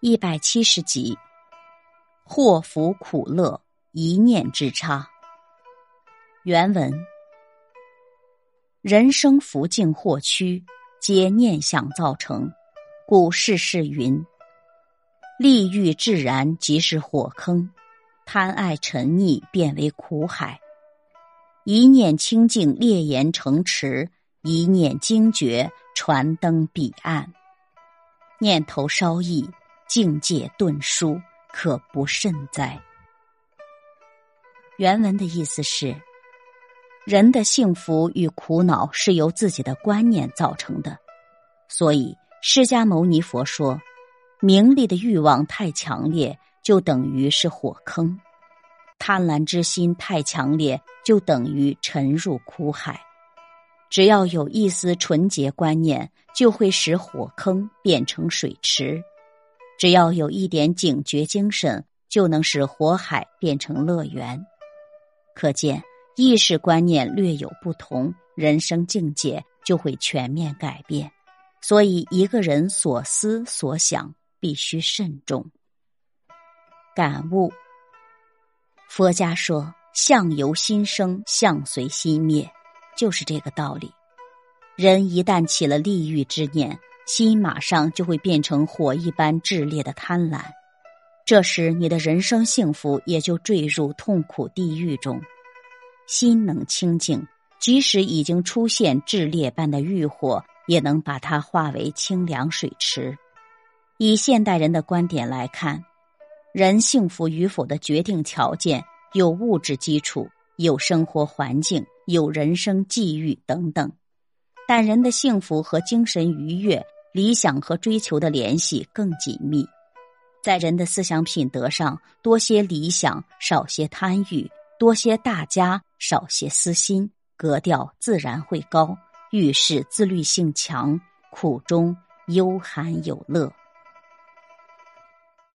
一百七十集，祸福苦乐一念之差。原文：人生福境祸趋，皆念想造成。故世事云：利欲自然即是火坑，贪爱沉溺变为苦海。一念清净，烈焰成池；一念惊觉，传登彼岸。念头稍异。境界顿殊，可不慎哉。原文的意思是：人的幸福与苦恼是由自己的观念造成的。所以，释迦牟尼佛说，名利的欲望太强烈，就等于是火坑；贪婪之心太强烈，就等于沉入苦海。只要有一丝纯洁观念，就会使火坑变成水池。只要有一点警觉精神，就能使火海变成乐园。可见意识观念略有不同，人生境界就会全面改变。所以，一个人所思所想必须慎重。感悟：佛家说“相由心生，相随心灭”，就是这个道理。人一旦起了利欲之念，心马上就会变成火一般炽烈的贪婪，这时你的人生幸福也就坠入痛苦地狱中。心能清净，即使已经出现炽烈般的欲火，也能把它化为清凉水池。以现代人的观点来看，人幸福与否的决定条件有物质基础、有生活环境、有人生际遇等等，但人的幸福和精神愉悦。理想和追求的联系更紧密，在人的思想品德上，多些理想，少些贪欲，多些大家，少些私心，格调自然会高，遇事自律性强，苦中悠含有乐。